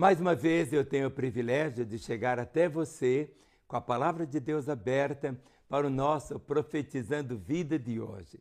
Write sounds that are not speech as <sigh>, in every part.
Mais uma vez eu tenho o privilégio de chegar até você com a palavra de Deus aberta para o nosso Profetizando Vida de hoje.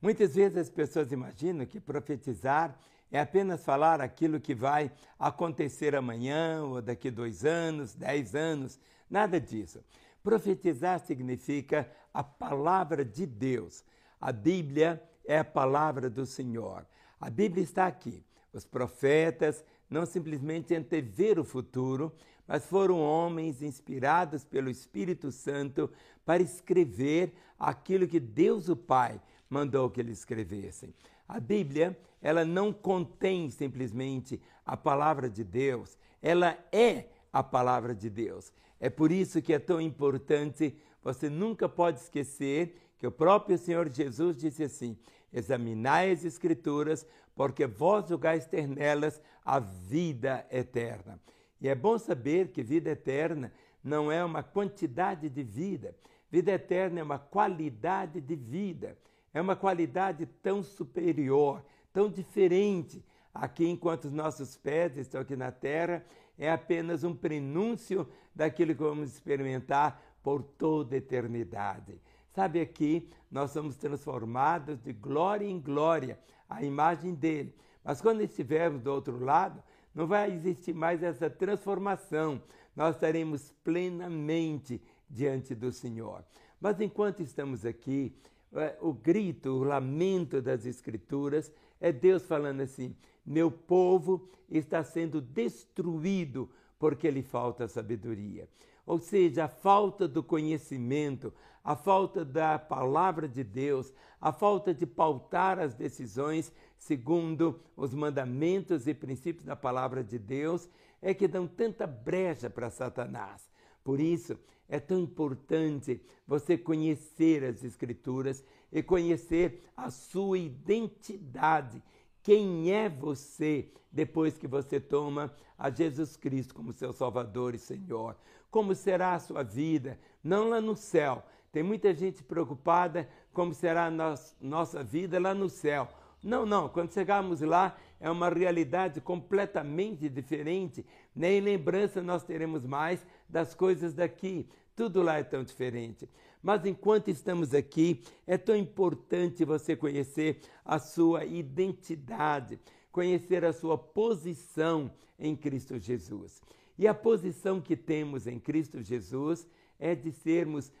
Muitas vezes as pessoas imaginam que profetizar é apenas falar aquilo que vai acontecer amanhã ou daqui dois anos, dez anos, nada disso. Profetizar significa a palavra de Deus. A Bíblia é a palavra do Senhor. A Bíblia está aqui. Os profetas não simplesmente antever o futuro, mas foram homens inspirados pelo Espírito Santo para escrever aquilo que Deus o Pai mandou que eles escrevessem. A Bíblia, ela não contém simplesmente a palavra de Deus, ela é a palavra de Deus. É por isso que é tão importante, você nunca pode esquecer que o próprio Senhor Jesus disse assim: examinai as Escrituras, porque vós julgais ter nelas a vida eterna. E é bom saber que vida eterna não é uma quantidade de vida, vida eterna é uma qualidade de vida, é uma qualidade tão superior, tão diferente. Aqui, enquanto os nossos pés estão aqui na terra, é apenas um prenúncio daquilo que vamos experimentar por toda a eternidade. Sabe aqui, nós somos transformados de glória em glória, a imagem dele. Mas quando estivermos do outro lado, não vai existir mais essa transformação. Nós estaremos plenamente diante do Senhor. Mas enquanto estamos aqui, é, o grito, o lamento das Escrituras é Deus falando assim: meu povo está sendo destruído porque lhe falta sabedoria. Ou seja, a falta do conhecimento, a falta da palavra de Deus, a falta de pautar as decisões segundo os mandamentos e princípios da palavra de Deus, é que dão tanta brecha para Satanás. Por isso, é tão importante você conhecer as Escrituras e conhecer a sua identidade. Quem é você depois que você toma a Jesus Cristo como seu Salvador e Senhor? Como será a sua vida? Não lá no céu. Tem muita gente preocupada como será a nossa vida lá no céu. Não, não. Quando chegarmos lá, é uma realidade completamente diferente. Nem lembrança nós teremos mais das coisas daqui. Tudo lá é tão diferente. Mas enquanto estamos aqui, é tão importante você conhecer a sua identidade, conhecer a sua posição em Cristo Jesus. E a posição que temos em Cristo Jesus é de sermos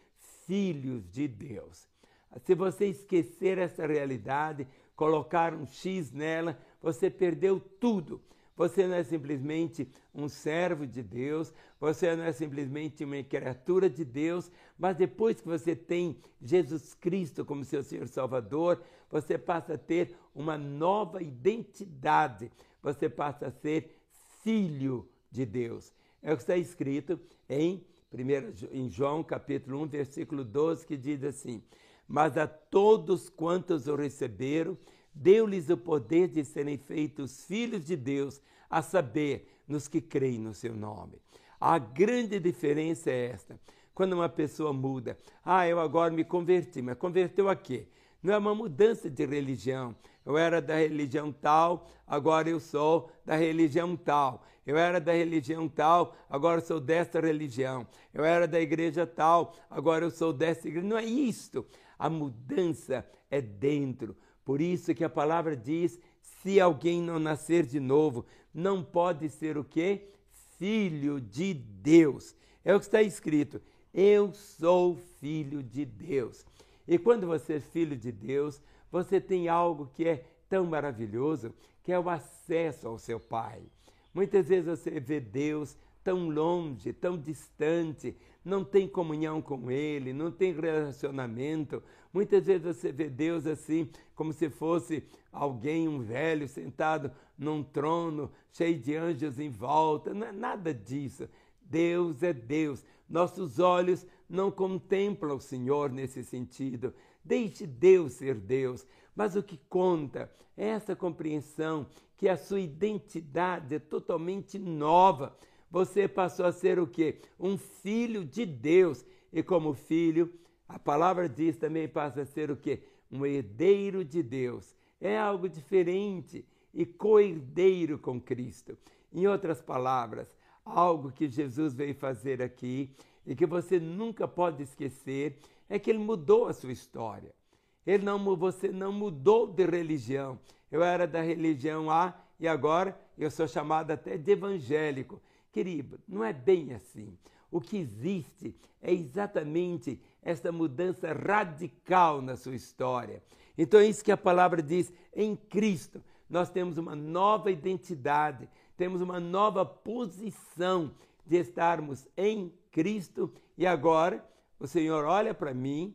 filhos de Deus. Se você esquecer essa realidade, colocar um X nela, você perdeu tudo. Você não é simplesmente um servo de Deus, você não é simplesmente uma criatura de Deus, mas depois que você tem Jesus Cristo como seu Senhor Salvador, você passa a ter uma nova identidade, você passa a ser filho de Deus. É o que está escrito em, primeiro, em João capítulo 1, versículo 12, que diz assim: Mas a todos quantos o receberam, deu-lhes o poder de serem feitos filhos de Deus, a saber, nos que creem no seu nome. A grande diferença é esta. Quando uma pessoa muda, ah, eu agora me converti, mas converteu a quê? Não é uma mudança de religião. Eu era da religião tal, agora eu sou da religião tal. Eu era da religião tal, agora sou desta religião. Eu era da igreja tal, agora eu sou desta igreja. Não é isto. A mudança é dentro. Por isso que a palavra diz: se alguém não nascer de novo, não pode ser o quê? Filho de Deus. É o que está escrito. Eu sou filho de Deus. E quando você é filho de Deus, você tem algo que é tão maravilhoso, que é o acesso ao seu Pai. Muitas vezes você vê Deus tão longe, tão distante, não tem comunhão com Ele, não tem relacionamento. Muitas vezes você vê Deus assim, como se fosse alguém, um velho, sentado num trono, cheio de anjos em volta. Não é nada disso. Deus é Deus. Nossos olhos não contemplam o Senhor nesse sentido. Deixe Deus ser Deus. Mas o que conta é essa compreensão que a sua identidade é totalmente nova você passou a ser o quê? Um filho de Deus. E como filho, a palavra diz também passa a ser o quê? Um herdeiro de Deus. É algo diferente e co-herdeiro com Cristo. Em outras palavras, algo que Jesus veio fazer aqui e que você nunca pode esquecer é que ele mudou a sua história. Ele não, você não mudou de religião. Eu era da religião A e agora eu sou chamado até de evangélico. Querido, não é bem assim. O que existe é exatamente esta mudança radical na sua história. Então é isso que a palavra diz: em Cristo nós temos uma nova identidade, temos uma nova posição de estarmos em Cristo e agora o Senhor olha para mim,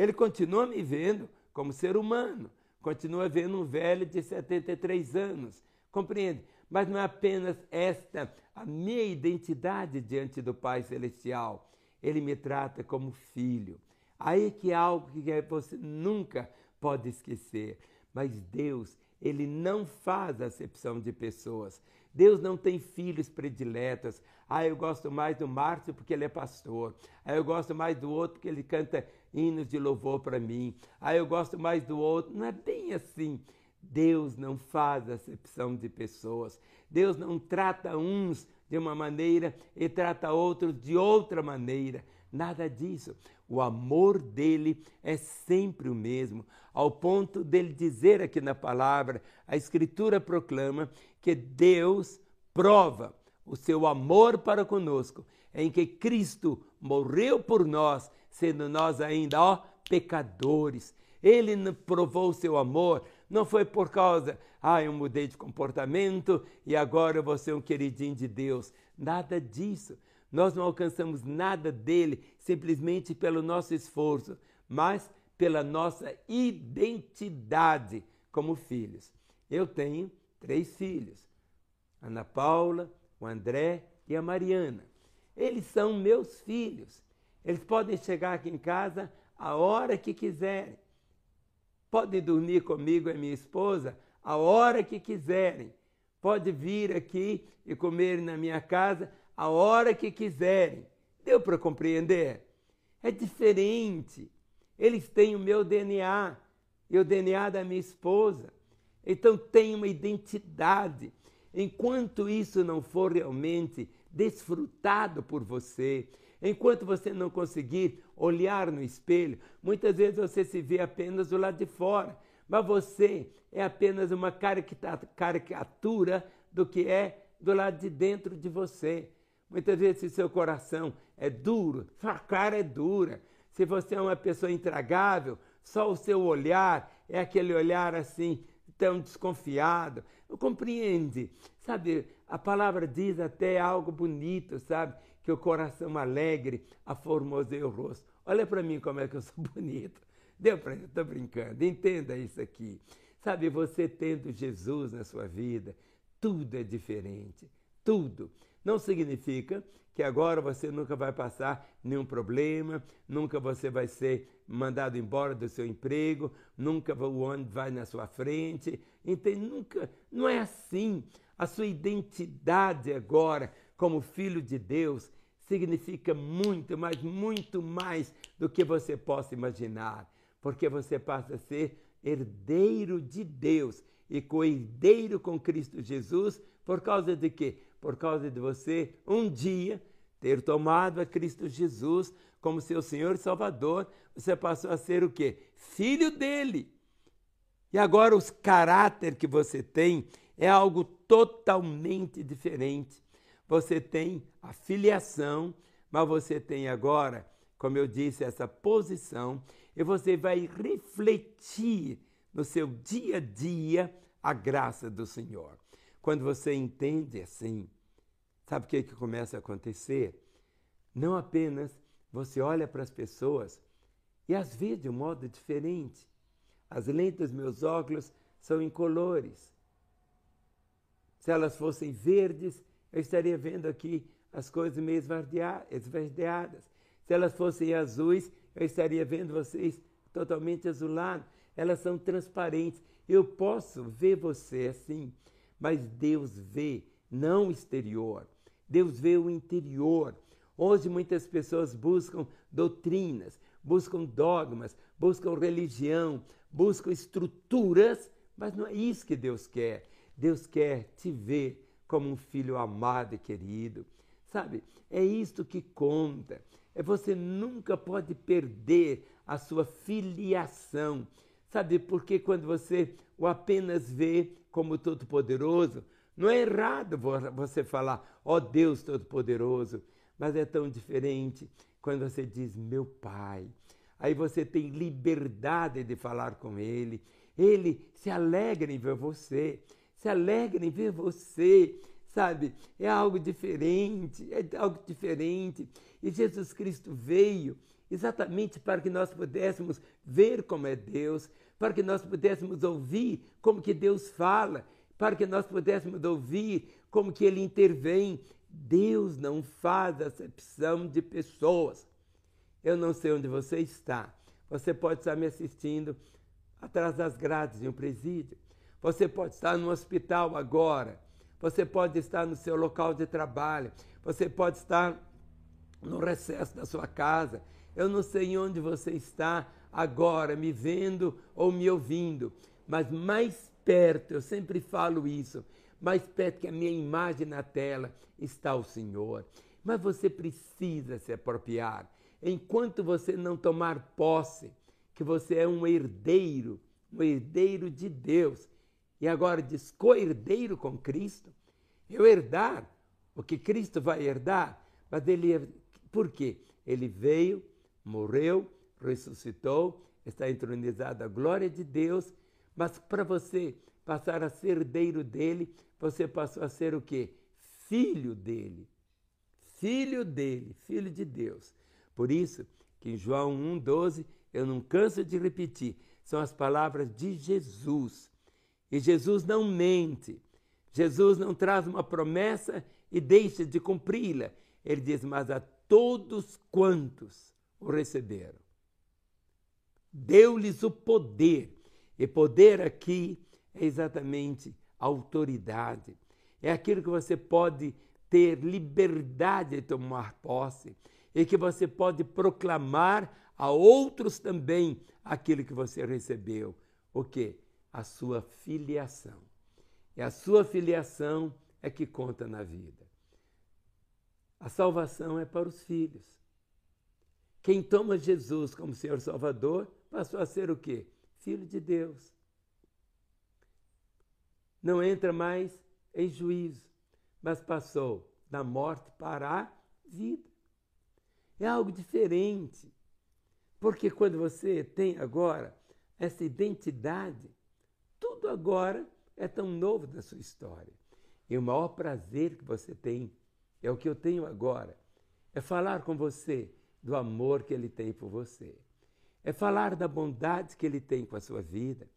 ele continua me vendo como ser humano, continua vendo um velho de 73 anos, compreende? Mas não é apenas esta a minha identidade diante do Pai Celestial. Ele me trata como filho. Aí que é algo que você nunca pode esquecer. Mas Deus, Ele não faz acepção de pessoas. Deus não tem filhos prediletos. Ah, eu gosto mais do Márcio porque ele é pastor. Ah, eu gosto mais do outro porque ele canta hinos de louvor para mim. Ah, eu gosto mais do outro. Não é bem assim. Deus não faz acepção de pessoas. Deus não trata uns de uma maneira e trata outros de outra maneira. Nada disso. O amor dele é sempre o mesmo, ao ponto dele dizer aqui na palavra, a Escritura proclama que Deus prova o seu amor para conosco, em que Cristo morreu por nós, sendo nós ainda, ó, pecadores. Ele provou o seu amor, não foi por causa, ah, eu mudei de comportamento e agora eu vou ser um queridinho de Deus. Nada disso. Nós não alcançamos nada dele simplesmente pelo nosso esforço, mas pela nossa identidade como filhos. Eu tenho três filhos: Ana Paula, o André e a Mariana. Eles são meus filhos. Eles podem chegar aqui em casa a hora que quiserem. Podem dormir comigo e minha esposa a hora que quiserem. Pode vir aqui e comer na minha casa a hora que quiserem. Deu para compreender? É diferente. Eles têm o meu DNA e o DNA da minha esposa. Então tem uma identidade. Enquanto isso não for realmente desfrutado por você, enquanto você não conseguir olhar no espelho, muitas vezes você se vê apenas do lado de fora, mas você é apenas uma caricatura do que é do lado de dentro de você. Muitas vezes, se seu coração é duro, sua cara é dura. Se você é uma pessoa intragável, só o seu olhar é aquele olhar assim, tão desconfiado. Compreende. Sabe, a palavra diz até algo bonito, sabe? Que o coração alegre aformoseia o rosto. Olha para mim como é que eu sou <laughs> bonito. Deu para estou brincando. Entenda isso aqui. Sabe, você tendo Jesus na sua vida, tudo é diferente. Tudo. Não significa que agora você nunca vai passar nenhum problema, nunca você vai ser mandado embora do seu emprego, nunca o ônibus vai na sua frente. Entende? Nunca, não é assim. A sua identidade agora como filho de Deus significa muito, mas muito mais do que você possa imaginar, porque você passa a ser herdeiro de Deus e co-herdeiro com Cristo Jesus, por causa de quê? por causa de você um dia ter tomado a Cristo Jesus como seu Senhor e Salvador, você passou a ser o quê? Filho dele. E agora os caráter que você tem é algo totalmente diferente. Você tem a filiação, mas você tem agora, como eu disse, essa posição e você vai refletir no seu dia a dia a graça do Senhor. Quando você entende assim, sabe o que, que começa a acontecer? Não apenas você olha para as pessoas e as vê de um modo diferente. As lentes dos meus óculos são incolores. Se elas fossem verdes, eu estaria vendo aqui as coisas meio esverdeadas. Se elas fossem azuis, eu estaria vendo vocês totalmente azulados. Elas são transparentes. Eu posso ver você assim mas Deus vê não o exterior, Deus vê o interior. Hoje muitas pessoas buscam doutrinas, buscam dogmas, buscam religião, buscam estruturas, mas não é isso que Deus quer. Deus quer te ver como um filho amado e querido. Sabe? É isto que conta. É você nunca pode perder a sua filiação. Sabe? Porque quando você o apenas vê como todo-poderoso, não é errado você falar, ó oh Deus Todo-Poderoso, mas é tão diferente quando você diz, meu Pai. Aí você tem liberdade de falar com Ele. Ele se alegra em ver você, se alegra em ver você, sabe? É algo diferente, é algo diferente. E Jesus Cristo veio exatamente para que nós pudéssemos ver como é Deus, para que nós pudéssemos ouvir como que Deus fala, para que nós pudéssemos ouvir como que ele intervém. Deus não faz acepção de pessoas. Eu não sei onde você está. Você pode estar me assistindo atrás das grades de um presídio. Você pode estar no hospital agora. Você pode estar no seu local de trabalho. Você pode estar no recesso da sua casa. Eu não sei onde você está agora, me vendo ou me ouvindo, mas mais perto, eu sempre falo isso, mais perto que a minha imagem na tela está o Senhor. Mas você precisa se apropriar. Enquanto você não tomar posse, que você é um herdeiro, um herdeiro de Deus, e agora diz co-herdeiro com Cristo, eu herdar o que Cristo vai herdar, mas ele, por quê? Ele veio, morreu, ressuscitou, está entronizado a glória de Deus mas para você passar a ser herdeiro dele, você passou a ser o quê? Filho dele. Filho dele, filho de Deus. Por isso que em João 1,12, eu não canso de repetir, são as palavras de Jesus. E Jesus não mente. Jesus não traz uma promessa e deixa de cumpri-la. Ele diz: Mas a todos quantos o receberam, deu-lhes o poder e poder aqui é exatamente autoridade. É aquilo que você pode ter liberdade de tomar posse e que você pode proclamar a outros também aquilo que você recebeu. O que? A sua filiação. E a sua filiação é que conta na vida. A salvação é para os filhos. Quem toma Jesus como Senhor Salvador passou a ser o quê? filho de Deus. Não entra mais em juízo, mas passou da morte para a vida. É algo diferente. Porque quando você tem agora essa identidade, agora é tão novo da sua história. E o maior prazer que você tem é o que eu tenho agora, é falar com você do amor que ele tem por você é falar da bondade que ele tem com a sua vida,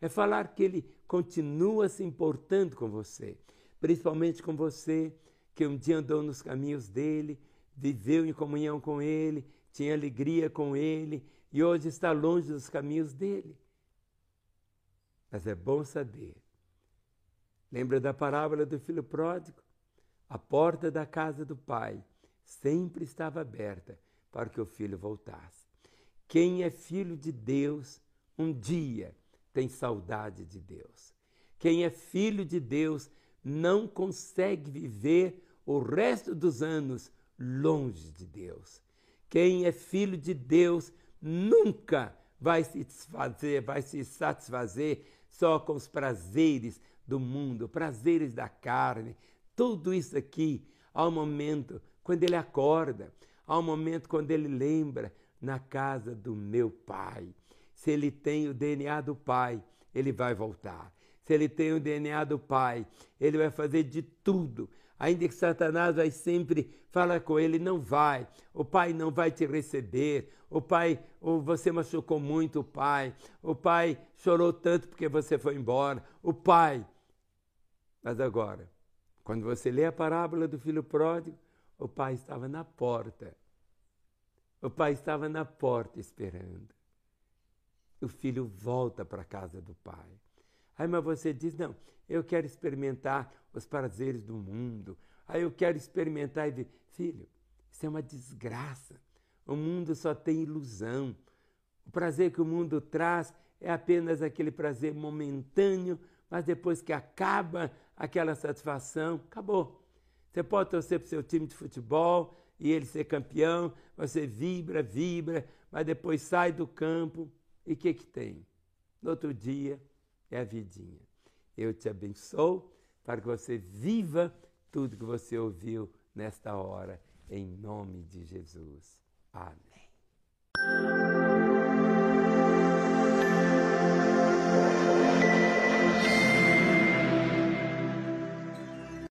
é falar que ele continua se importando com você, principalmente com você que um dia andou nos caminhos dele, viveu em comunhão com ele, tinha alegria com ele e hoje está longe dos caminhos dele. Mas é bom saber. Lembra da parábola do filho pródigo? A porta da casa do pai sempre estava aberta para que o filho voltasse. Quem é filho de Deus, um dia tem saudade de Deus. Quem é filho de Deus não consegue viver o resto dos anos longe de Deus. Quem é filho de Deus nunca vai se satisfazer, vai se satisfazer só com os prazeres do mundo, prazeres da carne. Tudo isso aqui, um momento quando ele acorda, um momento quando ele lembra, na casa do meu pai. Se ele tem o DNA do pai, ele vai voltar. Se ele tem o DNA do pai, ele vai fazer de tudo. Ainda que Satanás vai sempre falar com ele, não vai. O pai não vai te receber. O pai, ou você machucou muito o pai. O pai chorou tanto porque você foi embora. O pai. Mas agora, quando você lê a parábola do filho pródigo, o pai estava na porta o pai estava na porta esperando. O filho volta para a casa do pai. Aí, mas você diz: não, eu quero experimentar os prazeres do mundo. Aí eu quero experimentar e ver. Filho, isso é uma desgraça. O mundo só tem ilusão. O prazer que o mundo traz é apenas aquele prazer momentâneo, mas depois que acaba aquela satisfação, acabou. Você pode torcer para o seu time de futebol e ele ser campeão, você vibra, vibra, mas depois sai do campo e o que, que tem? No outro dia é a vidinha. Eu te abençoo para que você viva tudo que você ouviu nesta hora, em nome de Jesus. Amém.